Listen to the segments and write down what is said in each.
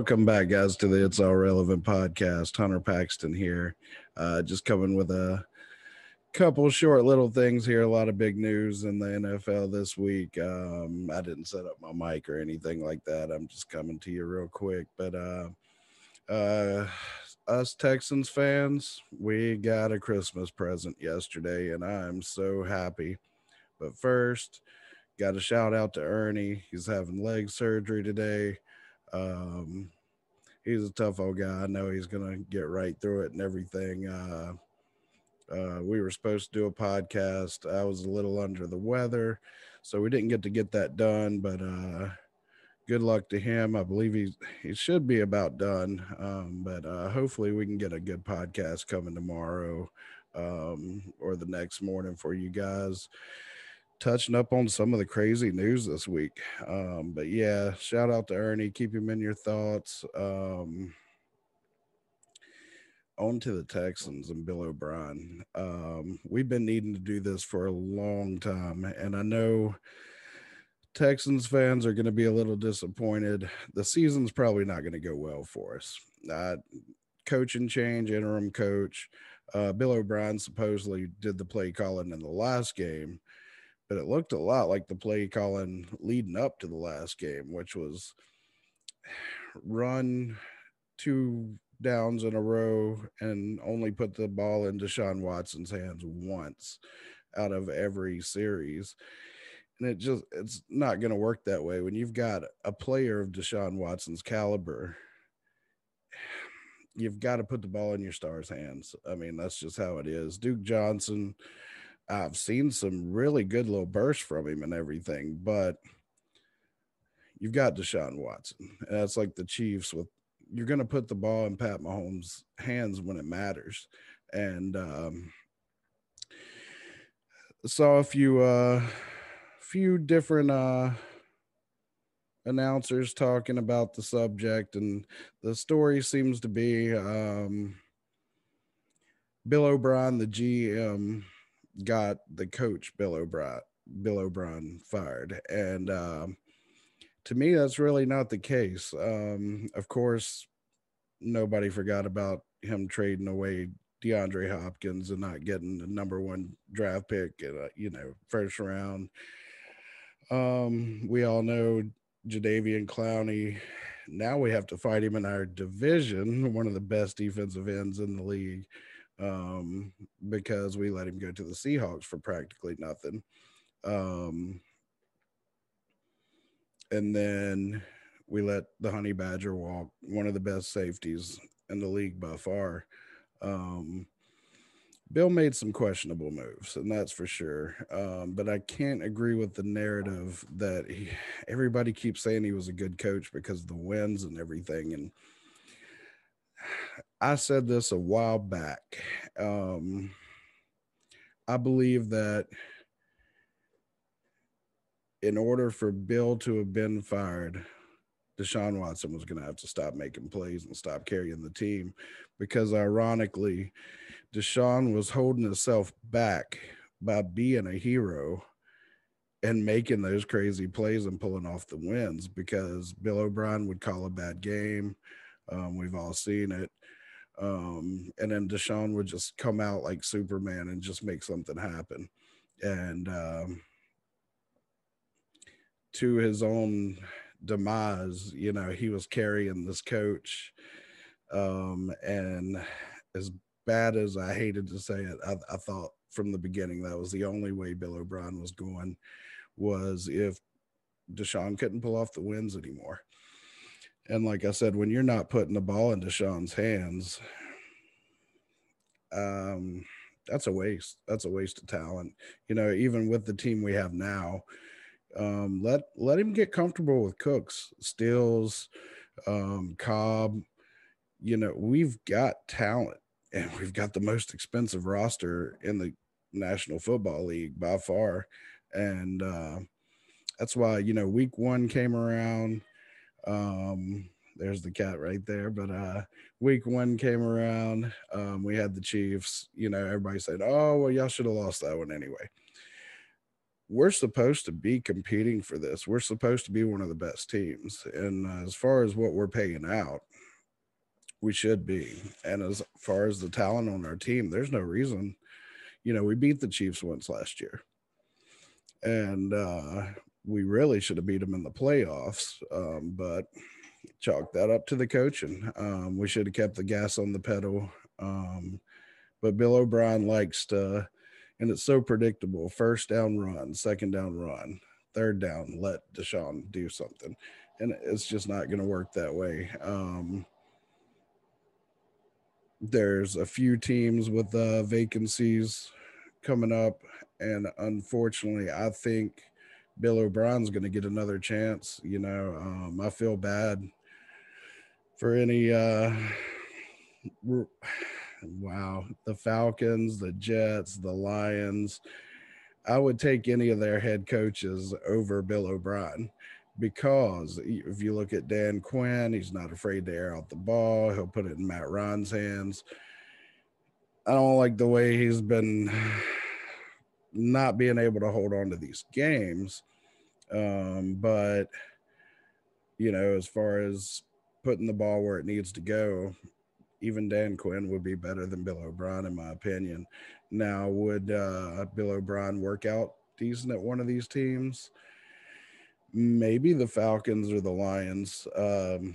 Welcome back, guys, to the It's All Relevant podcast. Hunter Paxton here, uh, just coming with a couple short little things here. A lot of big news in the NFL this week. Um, I didn't set up my mic or anything like that. I'm just coming to you real quick. But uh, uh, us Texans fans, we got a Christmas present yesterday, and I'm so happy. But first, got a shout out to Ernie. He's having leg surgery today. Um, he's a tough old guy. I know he's gonna get right through it and everything. Uh, uh, we were supposed to do a podcast. I was a little under the weather, so we didn't get to get that done. But uh, good luck to him. I believe he he should be about done. Um, but uh, hopefully we can get a good podcast coming tomorrow um, or the next morning for you guys touching up on some of the crazy news this week. Um, but yeah, shout out to Ernie. Keep him in your thoughts. Um, on to the Texans and Bill O'Brien. Um, we've been needing to do this for a long time, and I know Texans fans are going to be a little disappointed. The season's probably not going to go well for us. Uh, coaching change, interim coach. Uh, Bill O'Brien supposedly did the play calling in the last game but it looked a lot like the play calling leading up to the last game, which was run two downs in a row and only put the ball into Deshaun Watson's hands once out of every series. And it just it's not going to work that way when you've got a player of Deshaun Watson's caliber. You've got to put the ball in your star's hands. I mean, that's just how it is. Duke Johnson I've seen some really good little bursts from him and everything, but you've got Deshaun Watson. And that's like the Chiefs with you're going to put the ball in Pat Mahomes' hands when it matters. And um, saw a few uh, few different uh, announcers talking about the subject, and the story seems to be um, Bill O'Brien, the GM got the coach Bill O'Brien Bill O'Brien fired, and um, to me, that's really not the case. Um, of course, nobody forgot about him trading away DeAndre Hopkins and not getting the number one draft pick, you know, first round. Um, we all know Jadeveon Clowney. Now we have to fight him in our division, one of the best defensive ends in the league um, because we let him go to the Seahawks for practically nothing. Um, and then we let the Honey Badger walk, one of the best safeties in the league by far. Um, Bill made some questionable moves, and that's for sure. Um, but I can't agree with the narrative that he, everybody keeps saying he was a good coach because of the wins and everything. And I said this a while back. Um, I believe that in order for Bill to have been fired, Deshaun Watson was going to have to stop making plays and stop carrying the team because, ironically, Deshaun was holding himself back by being a hero and making those crazy plays and pulling off the wins because Bill O'Brien would call a bad game. Um, we've all seen it. Um, and then Deshaun would just come out like Superman and just make something happen. And um, to his own demise, you know, he was carrying this coach. Um, and as bad as I hated to say it, I, I thought from the beginning that was the only way Bill O'Brien was going was if Deshaun couldn't pull off the wins anymore. And like I said, when you're not putting the ball into Sean's hands, um, that's a waste. That's a waste of talent. You know, even with the team we have now, um, let let him get comfortable with Cooks, Stills, um, Cobb. You know, we've got talent, and we've got the most expensive roster in the National Football League by far, and uh, that's why you know Week One came around um, there's the cat right there. But uh, week one came around. Um, we had the Chiefs. You know, everybody said, "Oh, well, y'all should have lost that one anyway." we're supposed to be competing for this. We're supposed to be one of the best teams. And uh, as far as what we're paying out, we should be. And as far as the talent on our team, there's no reason. You know, we beat the Chiefs once last year. And uh, we really should have beat them in the playoffs. Um, but chalk that up to the coaching. Um, we should have kept the gas on the pedal. Um, but Bill O'Brien likes to and it's so predictable. First down run, second down run, third down, let Deshaun do something. And it's just not going to work that way. Um, there's a few teams with uh, vacancies coming up. And unfortunately, I think Bill O'Brien's going to get another chance. You know, um, I feel bad for any. Uh, Wow. The Falcons, the Jets, the Lions. I would take any of their head coaches over Bill O'Brien because if you look at Dan Quinn, he's not afraid to air out the ball. He'll put it in Matt Ryan's hands. I don't like the way he's been not being able to hold on to these games. Um, but, you know, as far as putting the ball where it needs to go, even Dan Quinn would be better than Bill O'Brien, in my opinion. Now, would uh, Bill O'Brien work out decent at one of these teams? Maybe the Falcons or the Lions um,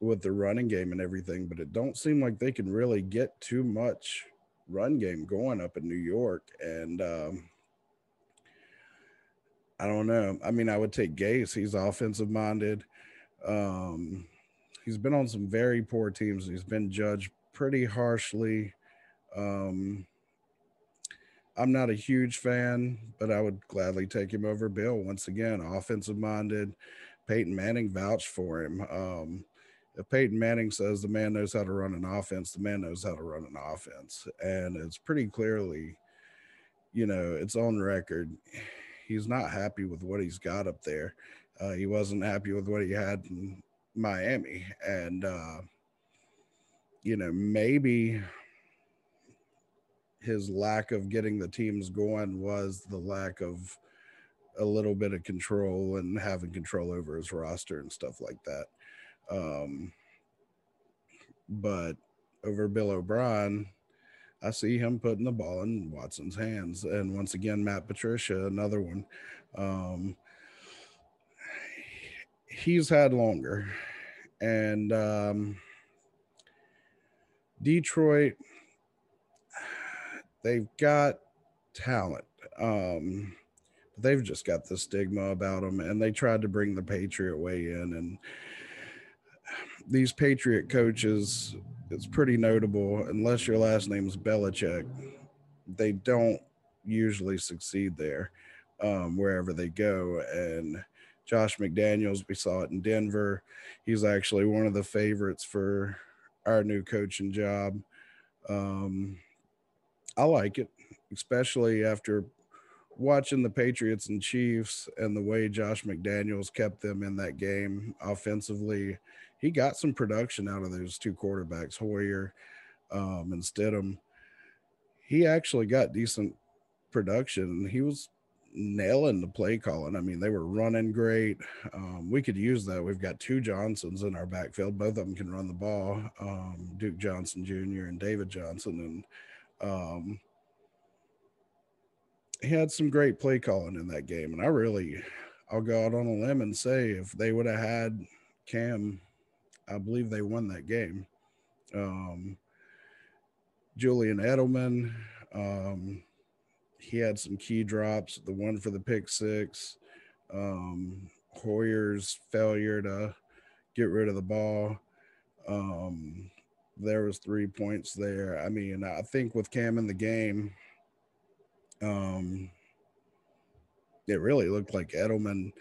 with the running game and everything, but it don't seem like they can really get too much run game going up in New York. And um, I don't know. I mean, I would take Gase. He's offensive minded. Um, he's been on some very poor teams. He's been judged pretty harshly. Um, I'm not a huge fan, but I would gladly take him over Bill once again. Offensive minded. Peyton Manning vouched for him. Um, if Peyton Manning says the man knows how to run an offense, the man knows how to run an offense. And it's pretty clearly, you know, it's on record. He's not happy with what he's got up there. Uh, he wasn't happy with what he had in Miami. And, uh, you know, maybe his lack of getting the teams going was the lack of a little bit of control and having control over his roster and stuff like that. Um, but over Bill O'Brien, I see him putting the ball in Watson's hands. And once again, Matt Patricia, another one. Um, he's had longer. And um, Detroit, they've got talent. Um, they've just got the stigma about them, and they tried to bring the Patriot way in. And these Patriot coaches, it's pretty notable, unless your last name is Belichick, they don't usually succeed there um, wherever they go. And Josh McDaniels. We saw it in Denver. He's actually one of the favorites for our new coaching job. Um, I like it, especially after watching the Patriots and Chiefs and the way Josh McDaniels kept them in that game offensively. He got some production out of those two quarterbacks, Hoyer um, and Stidham. He actually got decent production. He was nailing the play calling. I mean, they were running great. Um, we could use that. We've got two Johnsons in our backfield. Both of them can run the ball. Um, Duke Johnson Jr. and David Johnson, and um, he had some great play calling in that game. And I really, I'll go out on a limb and say if they would have had Cam, I believe they won that game. Um, Julian Edelman. Um, he had some key drops. The one for the pick six, um, Hoyer's failure to get rid of the ball. Um, there was three points there. I mean, I think with Cam in the game, um, it really looked like Edelman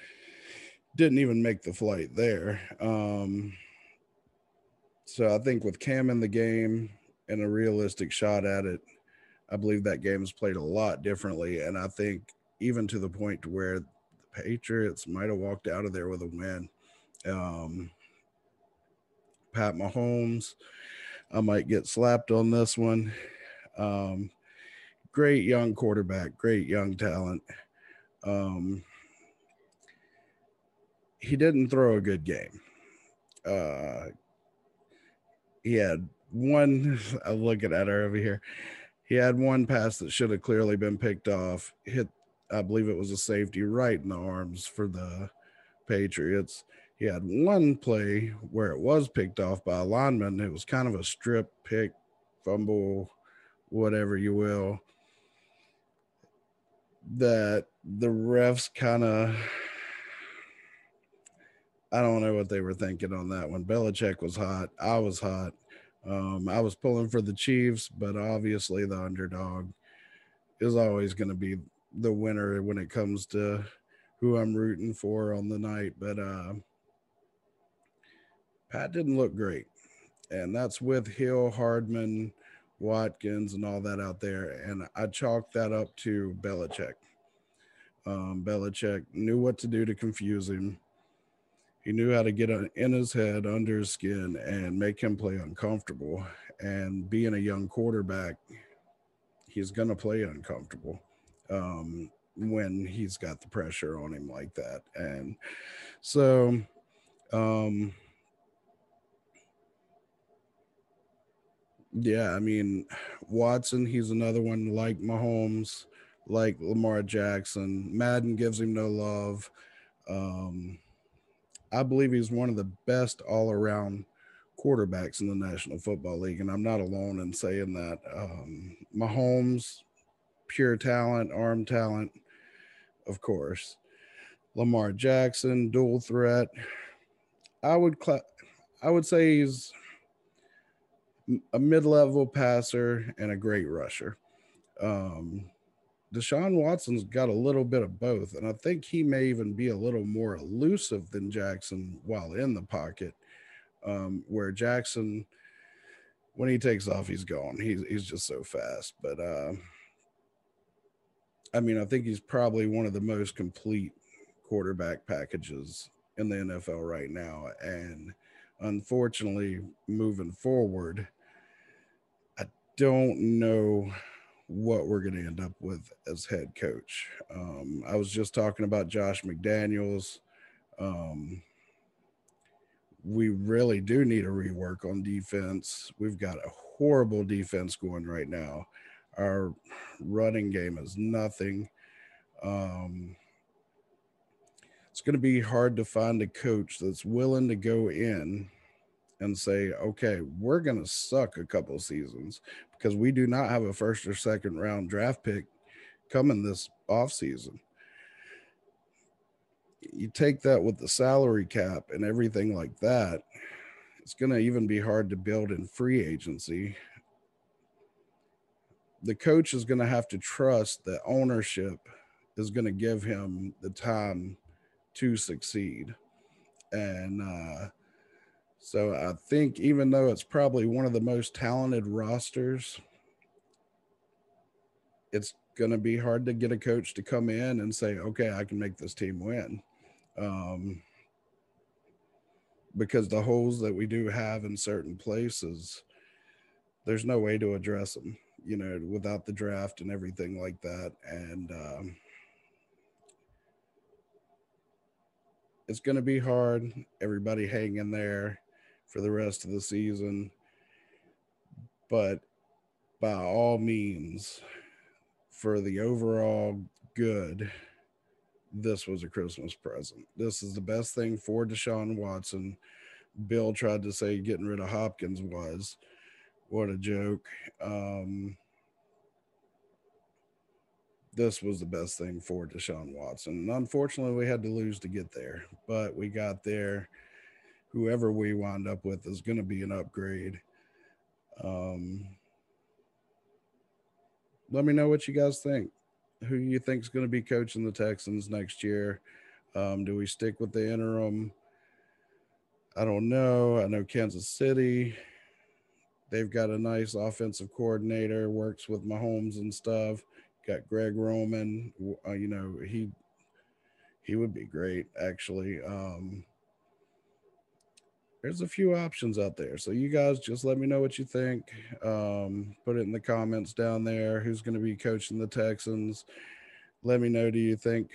didn't even make the flight there. Um, so I think with Cam in the game and a realistic shot at it, I believe that game is played a lot differently. And I think even to the point to where the Patriots might have walked out of there with a win. Um, Pat Mahomes, I might get slapped on this one. Um, great young quarterback, great young talent. Um, he didn't throw a good game. Uh, he had one. I'm looking at her over here. He had one pass that should have clearly been picked off. Hit, I believe it was a safety right in the arms for the Patriots. He had one play where it was picked off by a lineman. It was kind of a strip pick, fumble, whatever you will. That the refs kind of I don't know what they were thinking on that one. Belichick was hot. I was hot. Um, I was pulling for the Chiefs, but obviously the underdog is always going to be the winner when it comes to who I'm rooting for on the night. But uh, Pat didn't look great. And that's with Hill, Hardman, Watkins, and all that out there. And I chalked that up to Belichick. Um, Belichick knew what to do to confuse him. He knew how to get in his head, under his skin, and make him play uncomfortable. And being a young quarterback, he's going to play uncomfortable um, when he's got the pressure on him like that. And so, um, yeah, I mean, Watson, he's another one like Mahomes, like Lamar Jackson. Madden gives him no love. Um, I believe he's one of the best all around quarterbacks in the National Football League. And I'm not alone in saying that. Um, Mahomes, pure talent, arm talent, of course. Lamar Jackson, dual threat. I would I would say he's a mid-level passer and a great rusher. Um, Deshaun Watson's got a little bit of both, and I think he may even be a little more elusive than Jackson while in the pocket. Um, where Jackson, when he takes off, he's gone. He's he's just so fast. But uh, I mean, I think he's probably one of the most complete quarterback packages in the NFL right now. And unfortunately, moving forward, I don't know what we're going to end up with as head coach. Um, I was just talking about Josh McDaniels. Um, we really do need a rework on defense. We've got a horrible defense going right now. Our running game is nothing. Um, it's going to be hard to find a coach that's willing to go in and say, okay, we're going to suck a couple seasons because we do not have a first or second round draft pick coming this offseason. You take that with the salary cap and everything like that, it's going to even be hard to build in free agency. The coach is going to have to trust that ownership is going to give him the time to succeed. And, uh, so I think even though it's probably one of the most talented rosters, it's going to be hard to get a coach to come in and say, okay, I can make this team win. Um, because the holes that we do have in certain places, there's no way to address them, you know, without the draft and everything like that. And um, it's going to be hard. Everybody hang in there for the rest of the season. But by all means, for the overall good, this was a Christmas present. This is the best thing for Deshaun Watson. Bill tried to say getting rid of Hopkins was. What a joke. Um, this was the best thing for Deshaun Watson. And unfortunately, we had to lose to get there, but we got there whoever we wind up with is going to be an upgrade. Um, let me know what you guys think. Who you think is going to be coaching the Texans next year? Um, do we stick with the interim? I don't know. I know Kansas City. They've got a nice offensive coordinator, works with Mahomes and stuff. Got Greg Roman. Uh, you know he he would be great actually. Um, there's a few options out there. So you guys just let me know what you think. Um, put it in the comments down there. Who's going to be coaching the Texans? let me know do you think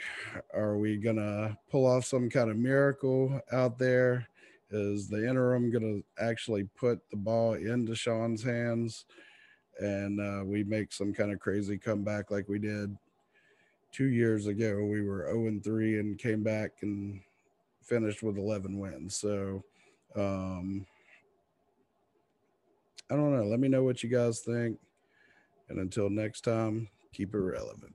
are we gonna pull off some kind of miracle out there is the interim gonna actually put the ball into sean's hands and uh, we make some kind of crazy comeback like we did two years ago we were 0 and 3 and came back and finished with 11 wins so um i don't know. Let me know what you guys think. And until next time keep it relevant